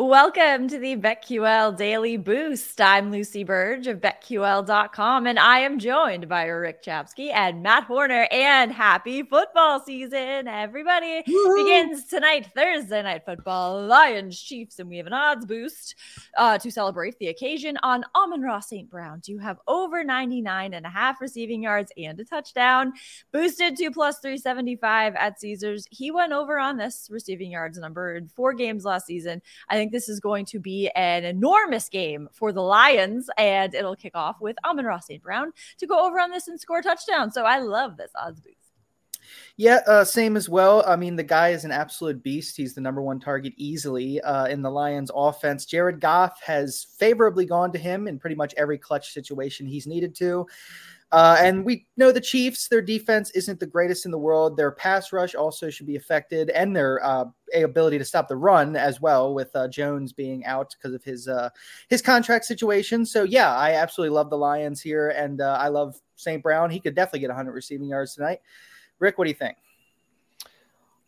Welcome to the BetQL Daily Boost. I'm Lucy Burdge of BetQL.com, and I am joined by Rick Chapsky and Matt Horner. And happy football season, everybody! Woo-hoo. Begins tonight, Thursday night football, Lions, Chiefs, and we have an odds boost uh, to celebrate the occasion on Amon-Ra St. Brown to have over 99 and a half receiving yards and a touchdown, boosted to plus 375 at Caesars. He went over on this receiving yards number in four games last season. I think this is going to be an enormous game for the Lions, and it'll kick off with Amon-Ra St. Brown to go over on this and score a touchdown. So I love this odds boost. Yeah, uh, same as well. I mean, the guy is an absolute beast. He's the number one target easily uh, in the Lions offense. Jared Goff has favorably gone to him in pretty much every clutch situation he's needed to. Uh, and we know the Chiefs, their defense isn't the greatest in the world. Their pass rush also should be affected, and their uh, ability to stop the run as well, with uh, Jones being out because of his uh, his contract situation. So yeah, I absolutely love the Lions here, and uh, I love St. Brown. He could definitely get 100 receiving yards tonight. Rick, what do you think?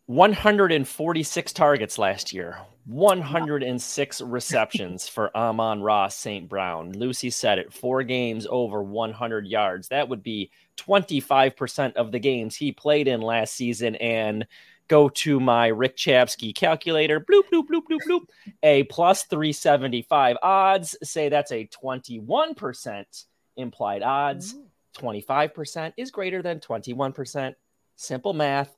146 targets last year, 106 receptions for Amon-Ra St. Brown. Lucy said it, four games over 100 yards. That would be 25% of the games he played in last season. And go to my Rick Chapsky calculator, bloop, bloop, bloop, bloop, bloop, a plus 375 odds say that's a 21% implied odds. 25% is greater than 21%. Simple math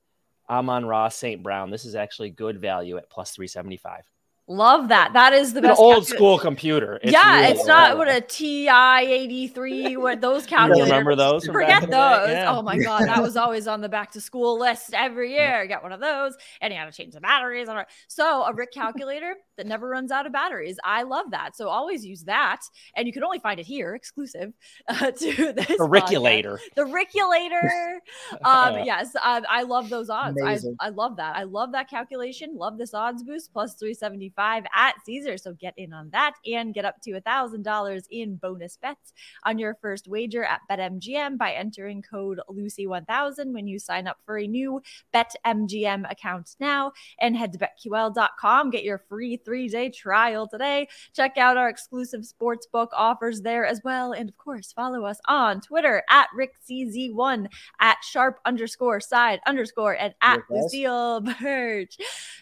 Amon-Ra St. Brown. This is actually good value at plus 375. Love that. That is the it's best. old calculator. school computer. It's yeah, really it's not what a TI 83, what those calculators. remember those? Forget those. Yeah. Oh my God. That was always on the back to school list every year. Get one of those. And you had to change the batteries. On it. So a Rick calculator that never runs out of batteries. I love that. So always use that. And you can only find it here, exclusive uh, to this. The Rickulator. The Rickulator. um, yes, I, I, love those odds. I, I love that. I love that calculation. Love this odds boost plus 375 at Caesar. So get in on that and get up to a $1,000 in bonus bets on your first wager at BetMGM by entering code Lucy1000 when you sign up for a new BetMGM account now and head to BetQL.com. Get your free three day trial today. Check out our exclusive sportsbook offers there as well. And of course, follow us on Twitter at RickCZ1 at sharp underscore side underscore and at Lucille Burge.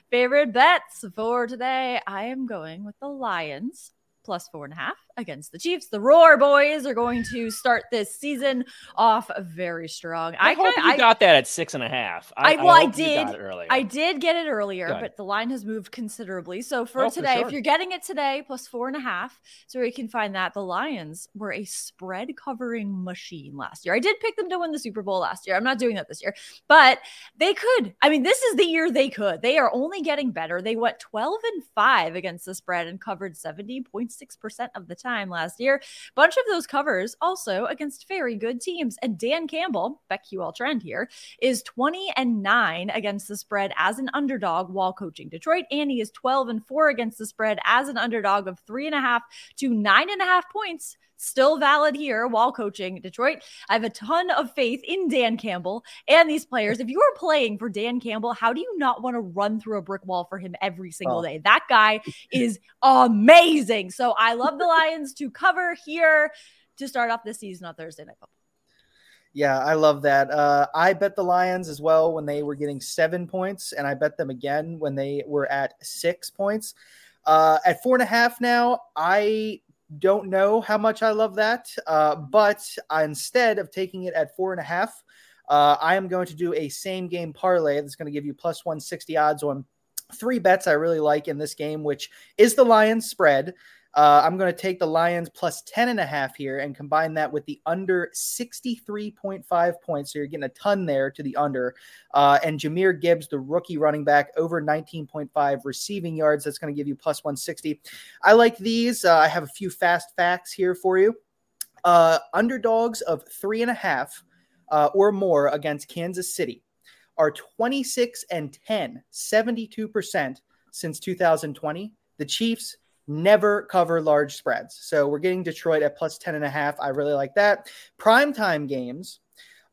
Favorite bets for today? I am going with the Lions plus four and a half against the Chiefs. The Roar Boys are going to start this season off very strong. I, I hope kinda, you I, got that at six and a half. I, I well, I, did. I did get it earlier, but the line has moved considerably. So for oh, today, for sure. if you're getting it today, plus four and a half, so you can find that the Lions were a spread covering machine last year. I did pick them to win the Super Bowl last year. I'm not doing that this year, but they could. I mean, this is the year they could. They are only getting better. They went 12 and five against the spread and covered 70.6% of the time last year. Bunch of those covers also against very good teams. And Dan Campbell, BetQL trend here, is 20 and 9 against the spread as an underdog while coaching Detroit. And he is 12 and 4 against the spread as an underdog of three and a half to nine and a half points still valid here while coaching Detroit. I have a ton of faith in Dan Campbell and these players. If you are playing for Dan Campbell, how do you not want to run through a brick wall for him every single oh. day? That guy is amazing. So I love the Lions to cover here to start off this season on Thursday Night Football. Yeah, I love that. Uh, I bet the Lions as well when they were getting seven points, and I bet them again when they were at six points. Uh, at four and a half now, I don't know how much I love that, uh, but instead of taking it at four and a half, uh, I am going to do a same game parlay that's going to give you plus 160 odds on three bets I really like in this game, which is the Lions spread. Uh, I'm going to take the Lions plus 10 and a half here and combine that with the under 63.5 points. So you're getting a ton there to the under. Uh, and Jahmyr Gibbs, the rookie running back, over 19.5 receiving yards. That's going to give you plus 160. I like these. Uh, I have a few fast facts here for you. Uh, underdogs of three and a half uh, or more against Kansas City are 26 and 10, 72% since 2020. The Chiefs, never cover large spreads. So we're getting Detroit at plus 10 and a half. I really like that. Primetime games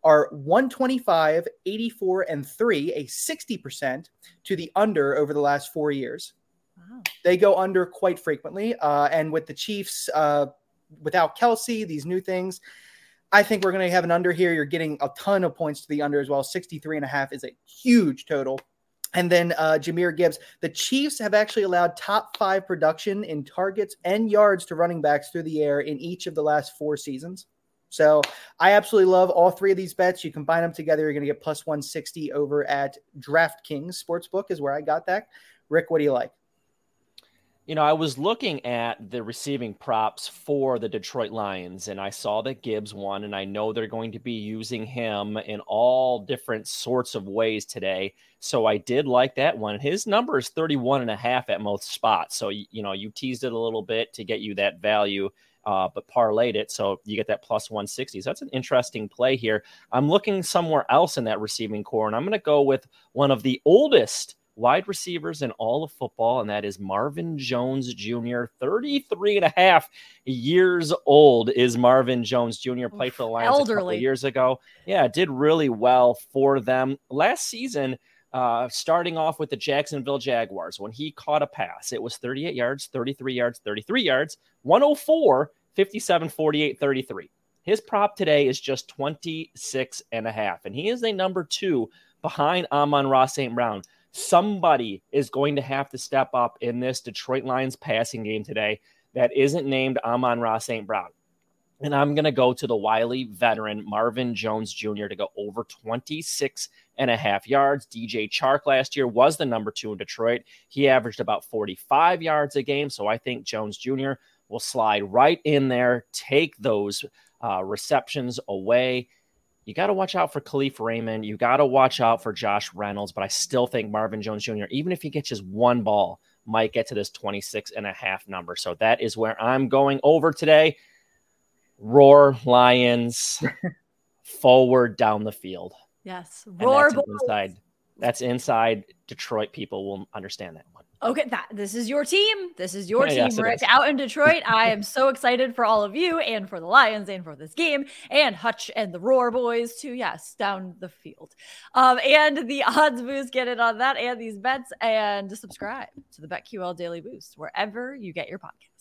are 125, 84, and 3, a 60% to the under over the last four years. Wow. They go under quite frequently. Uh, and with the Chiefs, uh, without Kelce, these new things, I think we're going to have an under here. You're getting a ton of points to the under as well. 63 and a half is a huge total. And then uh, Jahmyr Gibbs. The Chiefs have actually allowed top five production in targets and yards to running backs through the air in each of the last four seasons. So I absolutely love all three of these bets. You combine them together, you're going to get plus 160 over at DraftKings Sportsbook, is where I got that. Rick, what do you like? You know, I was looking at the receiving props for the Detroit Lions and I saw that Gibbs won, and I know they're going to be using him in all different sorts of ways today. So I did like that one. His number is 31 and a half at most spots. So, you know, you teased it a little bit to get you that value. Uh, but parlayed it. So you get that plus 160. So that's an interesting play here. I'm looking somewhere else in that receiving corps, and I'm going to go with one of the oldest wide receivers in all of football, and that is Marvin Jones Jr., 33 and a half years old is Marvin Jones Jr., played for the Lions Elderly. a couple years ago. Yeah, did really well for them. Last season, uh, starting off with the Jacksonville Jaguars, when he caught a pass, it was 38 yards, 33 yards, 33 yards, 104, 57, 48, 33. His prop today is just 26 and a half, and he is a number two behind Amon-Ra St. Brown somebody is going to have to step up in this Detroit Lions passing game today that isn't named Amon-Ra St. Brown. And I'm going to go to the wily veteran Marvin Jones Jr. to go over 26 and a half yards. DJ Chark last year was the number two in Detroit. He averaged about 45 yards a game. So I think Jones Jr. will slide right in there, take those uh, receptions away you got to watch out for Kalif Raymond. You got to watch out for Josh Reynolds. But I still think Marvin Jones Jr., even if he gets just one ball, might get to this 26 and a half number. So that is where I'm going over today. Roar Lions forward down the field. Yes. Roar that's inside. That's inside Detroit people will understand that one. Okay, that this is your team. This is your team, yes, Rick. Out in Detroit, I am so excited for all of you and for the Lions and for this game and Hutch and the Roar boys too. yes down the field. Um, and the odds boost, get it on that and these bets and subscribe to the BetQL Daily Boost wherever you get your podcast.